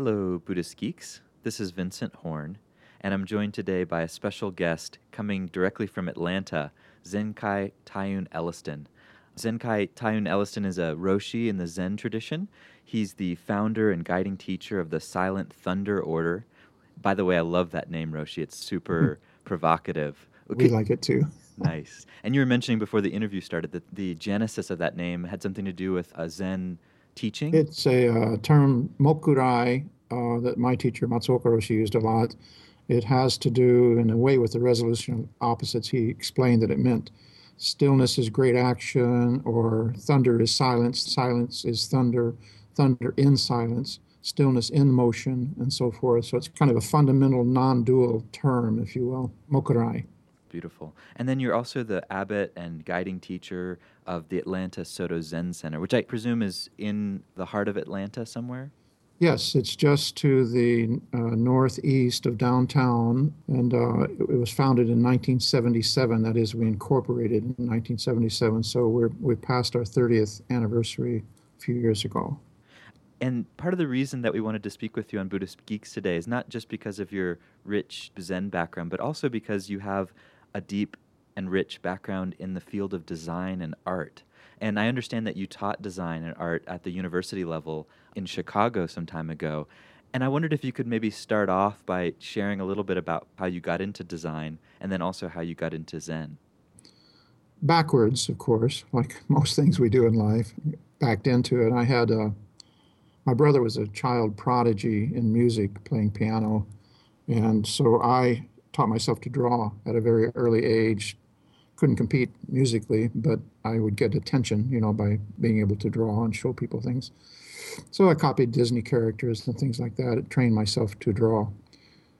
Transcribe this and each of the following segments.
Hello, Buddhist geeks. This is Vincent Horn, and I'm joined today by a special guest coming directly from Atlanta, Zenkai Taiun Elliston. Zenkai Taiun Elliston is a Roshi in the Zen tradition. He's the founder and guiding teacher of the Silent Thunder Order. By the way, I love that name, Roshi. It's super provocative. We like it too. nice. And you were mentioning before the interview started that the genesis of that name had something to do with a Zen teaching. It's a uh, term, mokurai, uh, that my teacher, Matsuoka Roshi, used a lot. It has to do, in a way, with the resolution of opposites. He explained that it meant stillness is great action, or thunder is silence, silence is thunder, thunder in silence, stillness in motion, and so forth. So it's kind of a fundamental non dual term, if you will, mokurai. Beautiful. And then you're also the abbot and guiding teacher of the Atlanta Soto Zen Center, which I presume is in the heart of Atlanta somewhere? Yes, it's just to the uh, northeast of downtown, and uh, it, it, was founded in 1977. That is, we incorporated in 1977, so we're we passed our 30th anniversary a few years ago. And part of the reason that we wanted to speak with you on Buddhist Geeks today is not just because of your rich Zen background, but also because you have a deep and rich background in the field of design and art. And I understand that you taught design and art at the university level in Chicago some time ago. And I wondered if you could maybe start off by sharing a little bit about how you got into design and then also how you got into Zen. Backwards, of course, like most things we do in life, backed into it. I had a, my brother was a child prodigy in music, playing piano. And so I taught myself to draw at a very early age. Couldn't compete musically, but I would get attention, you know, by being able to draw and show people things. So I copied Disney characters and things like that, trained myself to draw.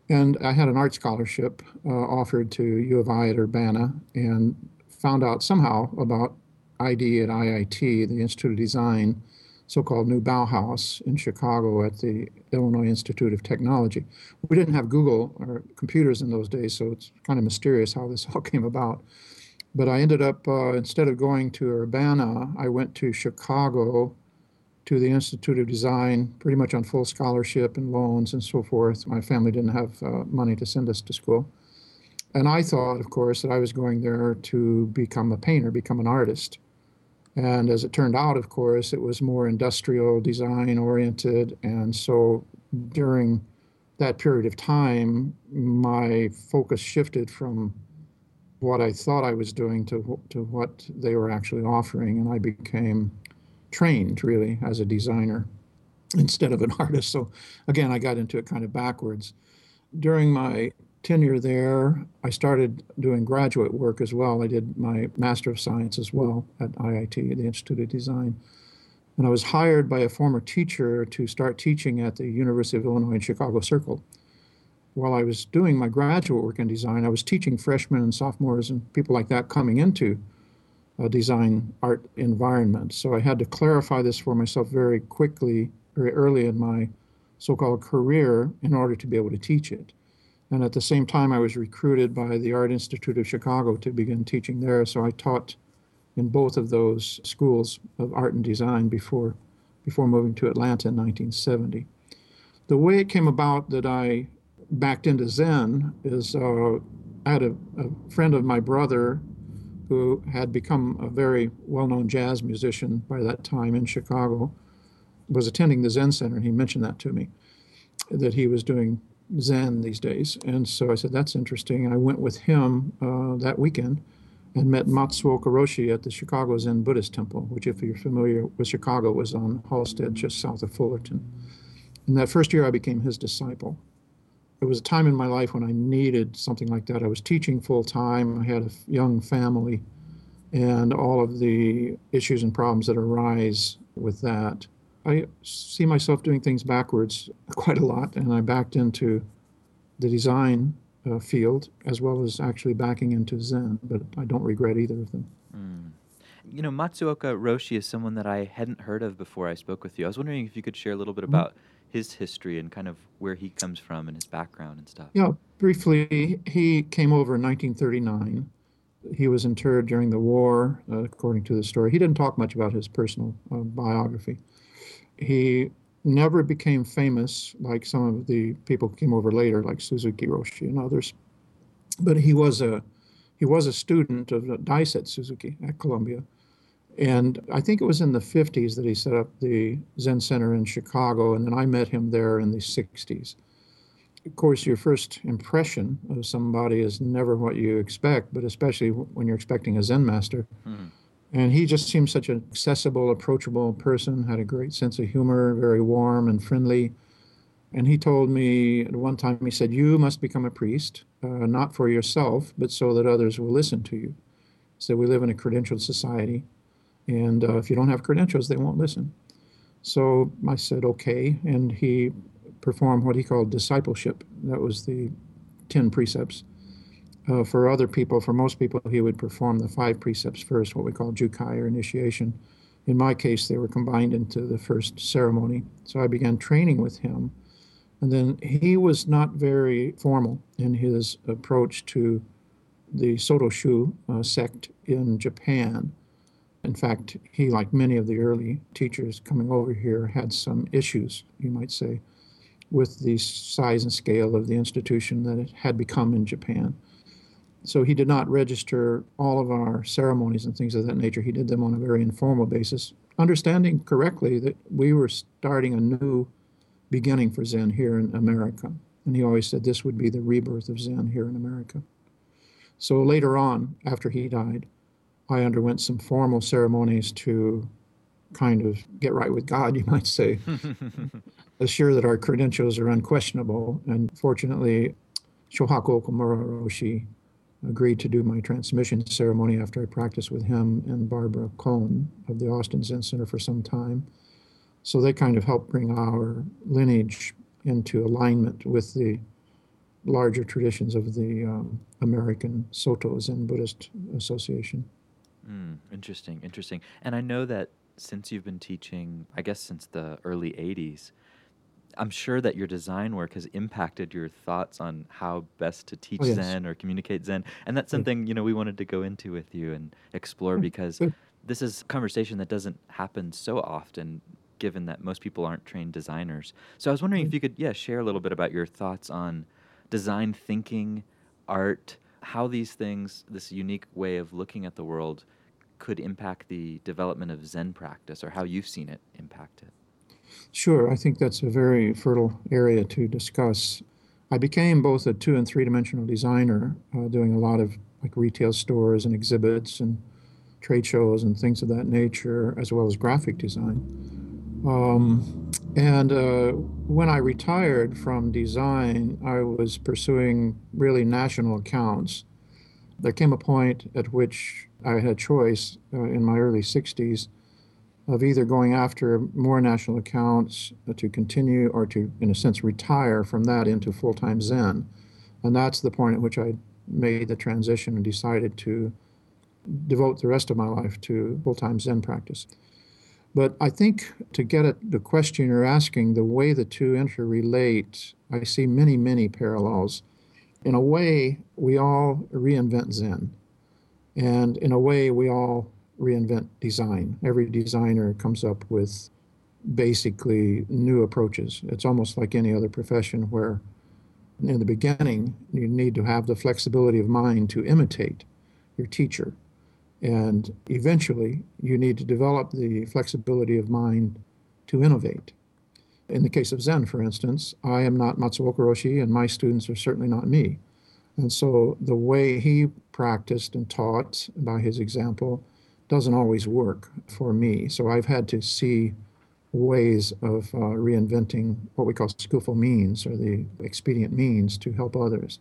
And I had an art scholarship uh, offered to U of I at Urbana and found out somehow about ID at IIT, the Institute of Design, so called New Bauhaus in Chicago at the Illinois Institute of Technology. We didn't have Google or computers in those days, so it's kind of mysterious how this all came about. But I ended up, uh, instead of going to Urbana, I went to Chicago to the Institute of Design, pretty much on full scholarship and loans and so forth. My family didn't have uh, money to send us to school. And I thought, of course, that I was going there to become a painter, become an artist. And as it turned out, of course, it was more industrial design oriented. And so during that period of time, my focus shifted from what I thought I was doing to, to what they were actually offering. And I became trained really as a designer instead of an artist. So again, I got into it kind of backwards. During my tenure there, I started doing graduate work as well. I did my Master of Science as well at IIT, the Institute of Design. And I was hired by a former teacher to start teaching at the University of Illinois in Chicago Circle. While I was doing my graduate work in design, I was teaching freshmen and sophomores and people like that coming into a design art environment. So I had to clarify this for myself very quickly, very early in my so called career in order to be able to teach it. And at the same time, I was recruited by the Art Institute of Chicago to begin teaching there. So I taught in both of those schools of art and design before, before moving to Atlanta in 1970. The way it came about that I backed into Zen is uh, I had a, a friend of my brother who had become a very well known jazz musician by that time in Chicago, was attending the Zen Center, and he mentioned that to me, that he was doing Zen these days. And so I said, That's interesting. And I went with him uh, that weekend and met Matsuo Roshi at the Chicago Zen Buddhist Temple, which, if you're familiar with Chicago, was on Halsted, just south of Fullerton. In that first year, I became his disciple it was a time in my life when I needed something like that. I was teaching full time. I had a young family, and all of the issues and problems that arise with that. I see myself doing things backwards quite a lot, and I backed into the design uh, field as well as actually backing into Zen, but I don't regret either of them. Mm. You know, Matsuoka Roshi is someone that I hadn't heard of before I spoke with you. I was wondering if you could share a little bit mm-hmm. about. His history and kind of where he comes from and his background and stuff. Yeah, briefly, he came over in 1939. He was interred during the war, uh, according to the story. He didn't talk much about his personal uh, biography. He never became famous like some of the people who came over later, like Suzuki Roshi and others. But he was a he was a student of Daisetsu Suzuki at Columbia. And I think it was in the 50s that he set up the Zen Center in Chicago, and then I met him there in the 60s. Of course, your first impression of somebody is never what you expect, but especially when you're expecting a Zen master. Hmm. And he just seemed such an accessible, approachable person, had a great sense of humor, very warm and friendly. And he told me at one time, he said, You must become a priest, uh, not for yourself, but so that others will listen to you. Said, We live in a credentialed society, and uh, if you don't have credentials, they won't listen. So I said, Okay. And he performed what he called discipleship. That was the 10 precepts. Uh, for other people, for most people, he would perform the five precepts first, what we call jukai or initiation. In my case, they were combined into the first ceremony. So I began training with him. And then he was not very formal in his approach to the Soto Shu uh, sect in Japan. In fact, he, like many of the early teachers coming over here, had some issues, you might say, with the size and scale of the institution that it had become in Japan. So he did not register all of our ceremonies and things of that nature. He did them on a very informal basis, understanding correctly that we were starting a new beginning for Zen here in America. And he always said this would be the rebirth of Zen here in America. So later on, after he died, I underwent some formal ceremonies to kind of get right with God, you might say, assure that our credentials are unquestionable. And fortunately, Shohaku Okumura Roshi agreed to do my transmission ceremony after I practiced with him and Barbara Kohn of the Austin Zen Center for some time. So they kind of helped bring our lineage into alignment with the larger traditions of the um, American Soto Zen Buddhist Association. Mm, interesting, interesting. And I know that since you've been teaching, I guess since the early 80s, I'm sure that your design work has impacted your thoughts on how best to teach oh, yes. Zen or communicate Zen, and that's mm. something you know we wanted to go into with you and explore mm. because mm. this is a conversation that doesn't happen so often, given that most people aren't trained designers. So I was wondering if you could, yeah, share a little bit about your thoughts on design thinking, art, how these things, this unique way of looking at the world, could impact the development of Zen practice, or how you've seen it impact it. Sure, I think that's a very fertile area to discuss. I became both a two and three dimensional designer, uh, doing a lot of like retail stores and exhibits and trade shows and things of that nature, as well as graphic design. Um, and uh, when I retired from design, I was pursuing really national accounts. There came a point at which I had a choice uh, in my early 60s of either going after more national accounts to continue or to, in a sense, retire from that into full time Zen. And that's the point at which I made the transition and decided to devote the rest of my life to full time Zen practice. But I think to get at the question you're asking, the way the two interrelate, I see many, many parallels. In a way, we all reinvent Zen. And in a way, we all reinvent design. Every designer comes up with basically new approaches. It's almost like any other profession where, in the beginning, you need to have the flexibility of mind to imitate your teacher. And eventually, you need to develop the flexibility of mind to innovate. In the case of Zen, for instance, I am not Matsuoka Roshi, and my students are certainly not me. And so the way he practiced and taught by his example doesn't always work for me. So I've had to see ways of uh, reinventing what we call skillful means or the expedient means to help others.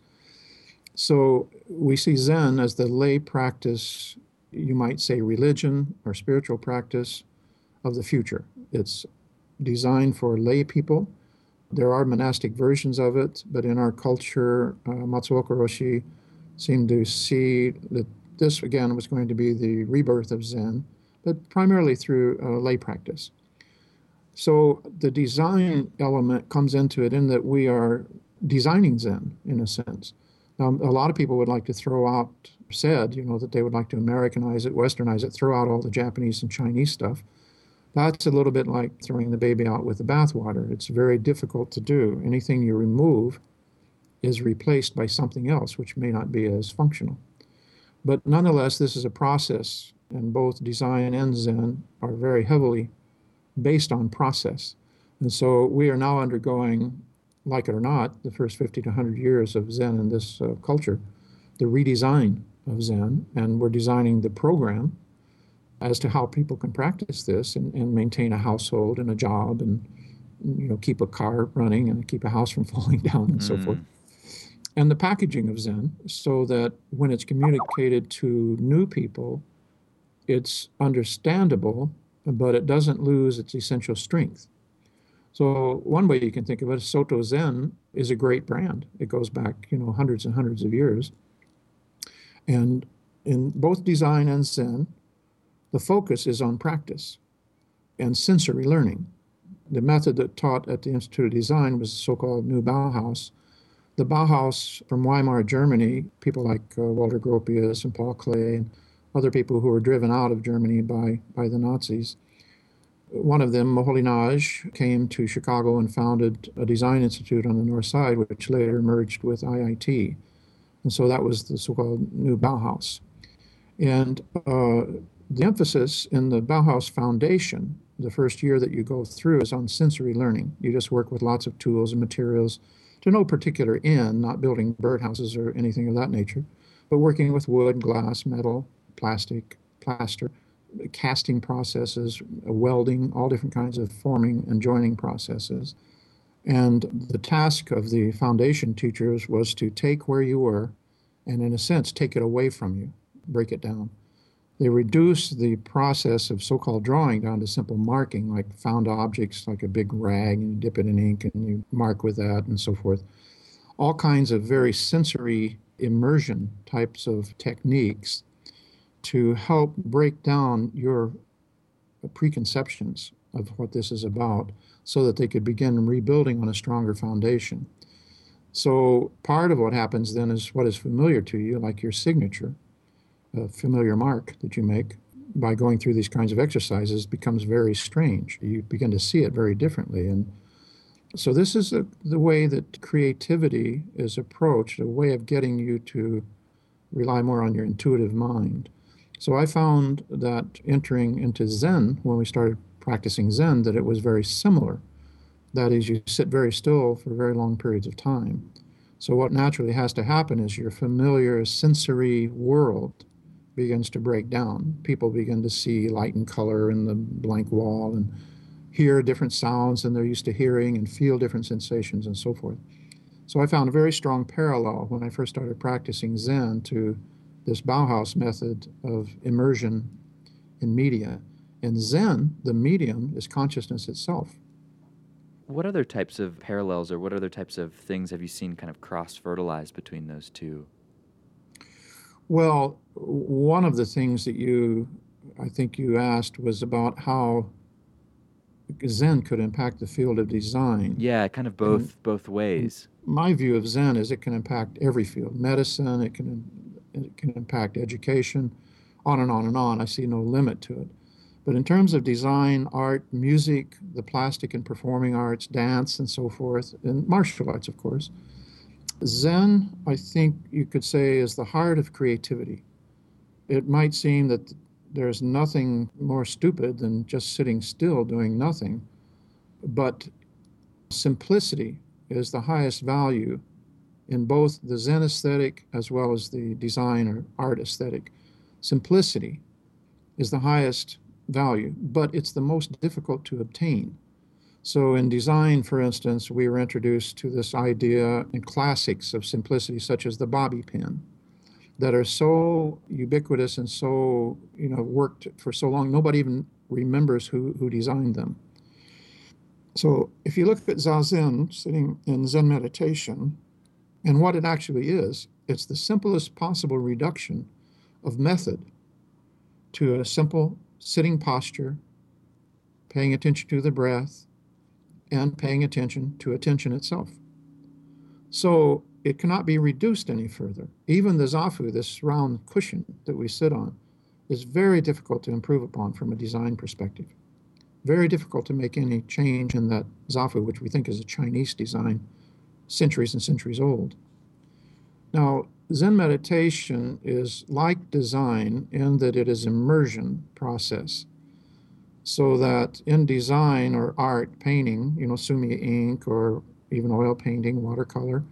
So we see Zen as the lay practice, you might say religion or spiritual practice of the future. It's designed for lay people. There are monastic versions of it, but in our culture, uh, Matsuoka Roshi seemed to see that this, again, was going to be the rebirth of Zen, but primarily through uh, lay practice. So the design element comes into it in that we are designing Zen in a sense. Now, a lot of people would like to throw out, said, you know, that they would like to Americanize it, Westernize it, throw out all the Japanese and Chinese stuff. That's a little bit like throwing the baby out with the bathwater. It's very difficult to do. Anything you remove is replaced by something else, which may not be as functional. But nonetheless, this is a process, and both design and Zen are very heavily based on process. And so we are now undergoing, like it or not, the first 50 to 100 years of Zen in this uh, culture, the redesign of Zen, and we're designing the program as to how people can practice this and, and maintain a household and a job and you know keep a car running and keep a house from falling down and mm. so forth and the packaging of zen so that when it's communicated to new people it's understandable but it doesn't lose its essential strength so one way you can think of it, soto zen is a great brand it goes back you know hundreds and hundreds of years and in both design and zen the focus is on practice and sensory learning. The method that taught at the Institute of Design was the so called New Bauhaus. The Bauhaus from Weimar, Germany, people like uh, Walter Gropius and Paul Klee and other people who were driven out of Germany by, by the Nazis. One of them, Moholy-Nagy, came to Chicago and founded a design institute on the north side, which later merged with IIT. And so that was the so called New Bauhaus. And uh, the emphasis in the Bauhaus Foundation, the first year that you go through, is on sensory learning. You just work with lots of tools and materials to no particular end, not building birdhouses or anything of that nature, but working with wood, glass, metal, plastic, plaster, casting processes, welding, all different kinds of forming and joining processes. And the task of the foundation teachers was to take where you were and, in a sense, take it away from you, break it down. They reduce the process of so called drawing down to simple marking, like found objects, like a big rag, and you dip it in ink and you mark with that and so forth. All kinds of very sensory immersion types of techniques to help break down your preconceptions of what this is about so that they could begin rebuilding on a stronger foundation. So, part of what happens then is what is familiar to you, like your signature a familiar mark that you make by going through these kinds of exercises becomes very strange. You begin to see it very differently. And so, this is a, the way that creativity is approached, a way of getting you to rely more on your intuitive mind. So, I found that entering into Zen, when we started practicing Zen, that it was very similar. That is, you sit very still for very long periods of time. So, what naturally has to happen is your familiar sensory world begins to break down. People begin to see light and color in the blank wall and hear different sounds than they're used to hearing and feel different sensations and so forth. So I found a very strong parallel when I first started practicing Zen to this Bauhaus method of immersion in media. In Zen, the medium is consciousness itself. What other types of parallels or what other types of things have you seen kind of cross fertilized between those two? Well, one of the things that you, I think you asked was about how Zen could impact the field of design. Yeah, kind of both and both ways. My view of Zen is it can impact every field, medicine. It can it can impact education, on and on and on. I see no limit to it. But in terms of design, art, music, the plastic and performing arts, dance, and so forth, and martial arts, of course, Zen, I think you could say, is the heart of creativity it might seem that there's nothing more stupid than just sitting still doing nothing. But simplicity is the highest value in both the Zen aesthetic as well as the design or art aesthetic. Simplicity is the highest value, but it's the most difficult to obtain. So, in design, for instance, we were introduced to this idea in classics of simplicity, such as the bobby pin that are so ubiquitous and so you know worked for so long nobody even remembers who who designed them. So if you look at zazen sitting in zen meditation and what it actually is it's the simplest possible reduction of method to a simple sitting posture paying attention to the breath and paying attention to attention itself so it cannot be reduced any further. Even the zafu, this round cushion that we sit on, is very difficult to improve upon from a design perspective. Very difficult to make any change in that zafu, which we think is a Chinese design, centuries and centuries old. Now, Zen meditation is like design in that it is immersion process. So that in design or art, painting, you know, sumi ink or even oil painting, watercolor,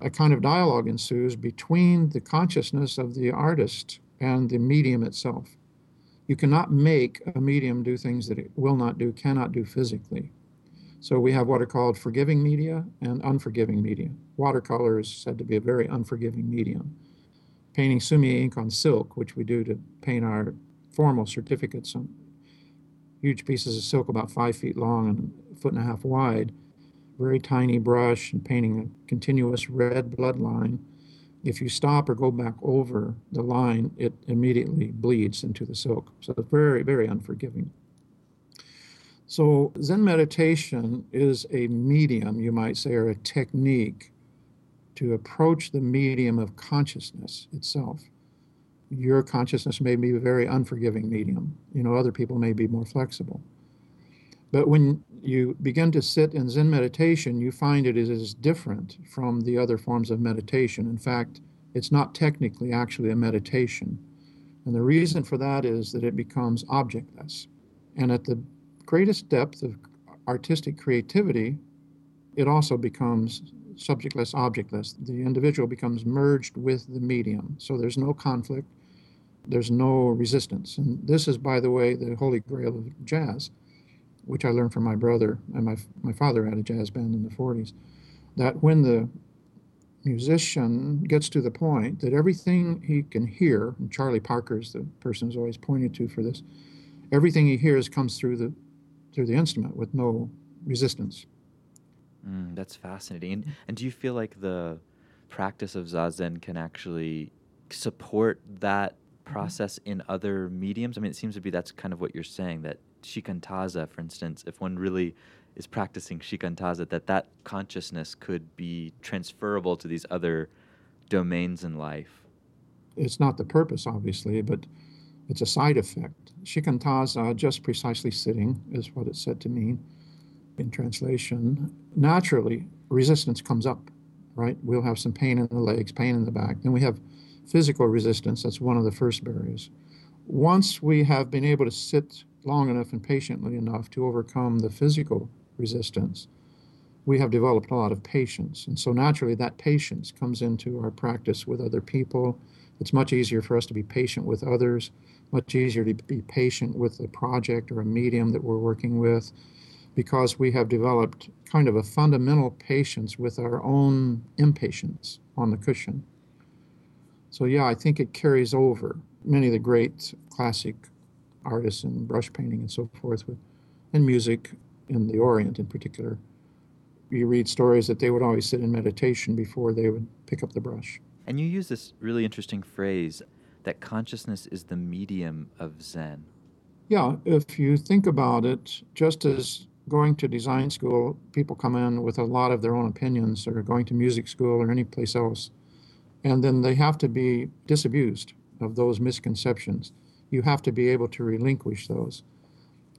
a kind of dialogue ensues between the consciousness of the artist and the medium itself. You cannot make a medium do things that it will not do, cannot do physically. So we have what are called forgiving media and unforgiving media. Watercolor is said to be a very unforgiving medium. Painting sumi ink on silk, which we do to paint our formal certificates huge pieces of silk about five feet long and a foot and a half wide, very tiny brush and painting a continuous red blood line. If you stop or go back over the line, it immediately bleeds into the silk. So it's very, very unforgiving. So, Zen meditation is a medium, you might say, or a technique to approach the medium of consciousness itself. Your consciousness may be a very unforgiving medium. You know, other people may be more flexible. But when you begin to sit in Zen meditation, you find it is different from the other forms of meditation. In fact, it's not technically actually a meditation. And the reason for that is that it becomes objectless. And at the greatest depth of artistic creativity, it also becomes subjectless, objectless. The individual becomes merged with the medium. So there's no conflict, there's no resistance. And this is, by the way, the holy grail of jazz, which I learned from my brother and my, my father had a jazz band in the 40s. That when the musician gets to the point that everything he can hear, and Charlie Parker is the person who's always pointed to for this, everything he hears comes through the through the instrument with no resistance. Mm, that's fascinating. And, and do you feel like the practice of zazen can actually support that. Mm-hmm. process in other mediums? I mean, it seems to be that's kind of what you're saying that shikantaza, for instance, if one really is practicing shikantaza, that that consciousness could be transferable to these other domains in life. It's not the purpose, obviously, but it's a side effect. Shikantaza, just precisely sitting, is what it's said to mean in translation. Naturally, resistance comes up, right? We'll have some pain in the legs, pain in the back. Then we have physical resistance. That's one of the first barriers. Once we have been able to sit long enough and patiently enough to overcome the physical resistance, we have developed a lot of patience. And so naturally, that patience comes into our practice with other people. It's much easier for us to be patient with others much easier to be patient with a project or a medium that we're working with because we have developed kind of a fundamental patience with our own impatience on the cushion. So, yeah, I think it carries over. Many of the great classic artists in brush painting and so forth, and music in the Orient in particular, you read stories that they would always sit in meditation before they would pick up the brush. And you use this really interesting phrase that consciousness is the medium of Zen. Yeah, if you think about it, just as going to design school, people come in with a lot of their own opinions, or going to music school or any place else, and then they have to be disabused of those misconceptions. You have to be able to relinquish those.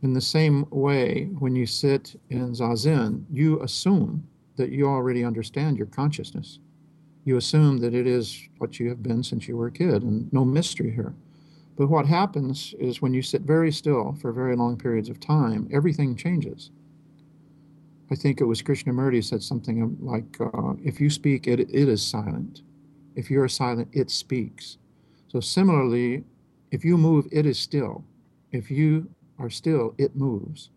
In the same way, when you sit in Zazen, you assume that you already understand your consciousness you assume that it is what you have been since you were a kid, and no mystery here. But what happens is when you sit very still for very long periods of time, everything changes. I think it was Krishnamurti said something like, uh, "If you speak, it, it is silent. If you are silent, it speaks." So similarly, if you move, it is still. If you are still, it moves.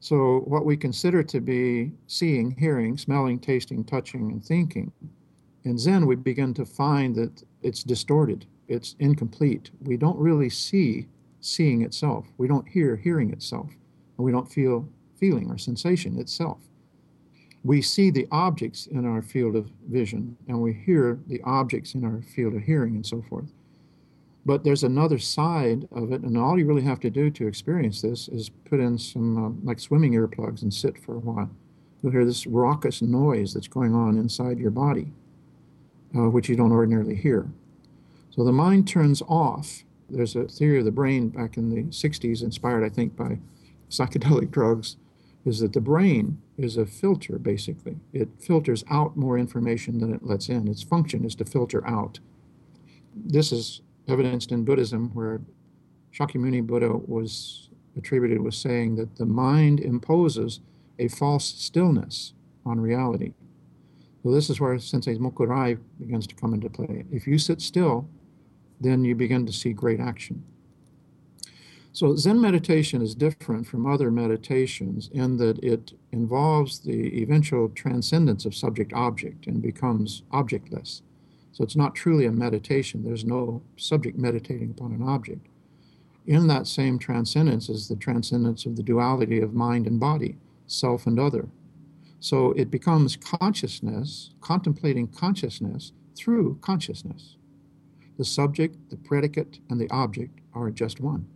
So what we consider to be seeing, hearing, smelling, tasting, touching, and thinking in Zen, we begin to find that it's distorted, it's incomplete. We don't really see seeing itself, we don't hear hearing itself, and we don't feel feeling or sensation itself. We see the objects in our field of vision, and we hear the objects in our field of hearing, and so forth. But there's another side of it, and all you really have to do to experience this is put in some uh, like swimming earplugs and sit for a while. You'll hear this raucous noise that's going on inside your body uh, which you don't ordinarily hear. So the mind turns off. There's a theory of the brain back in the 60s, inspired, I think, by psychedelic drugs is that the brain is a filter, basically. It filters out more information than it lets in. Its function is to filter out. This is evidenced in Buddhism, where Shakyamuni Buddha was attributed with saying that the mind imposes a false stillness on reality. So this is where Sensei Mokurai begins to come into play. If you sit still, then you begin to see great action. So Zen meditation is different from other meditations in that it involves the eventual transcendence of subject object and becomes objectless. So it's not truly a meditation. There's no subject meditating upon an object. In that same transcendence is the transcendence of the duality of mind and body, self and other. So it becomes consciousness, contemplating consciousness through consciousness. The subject, the predicate, and the object are just one.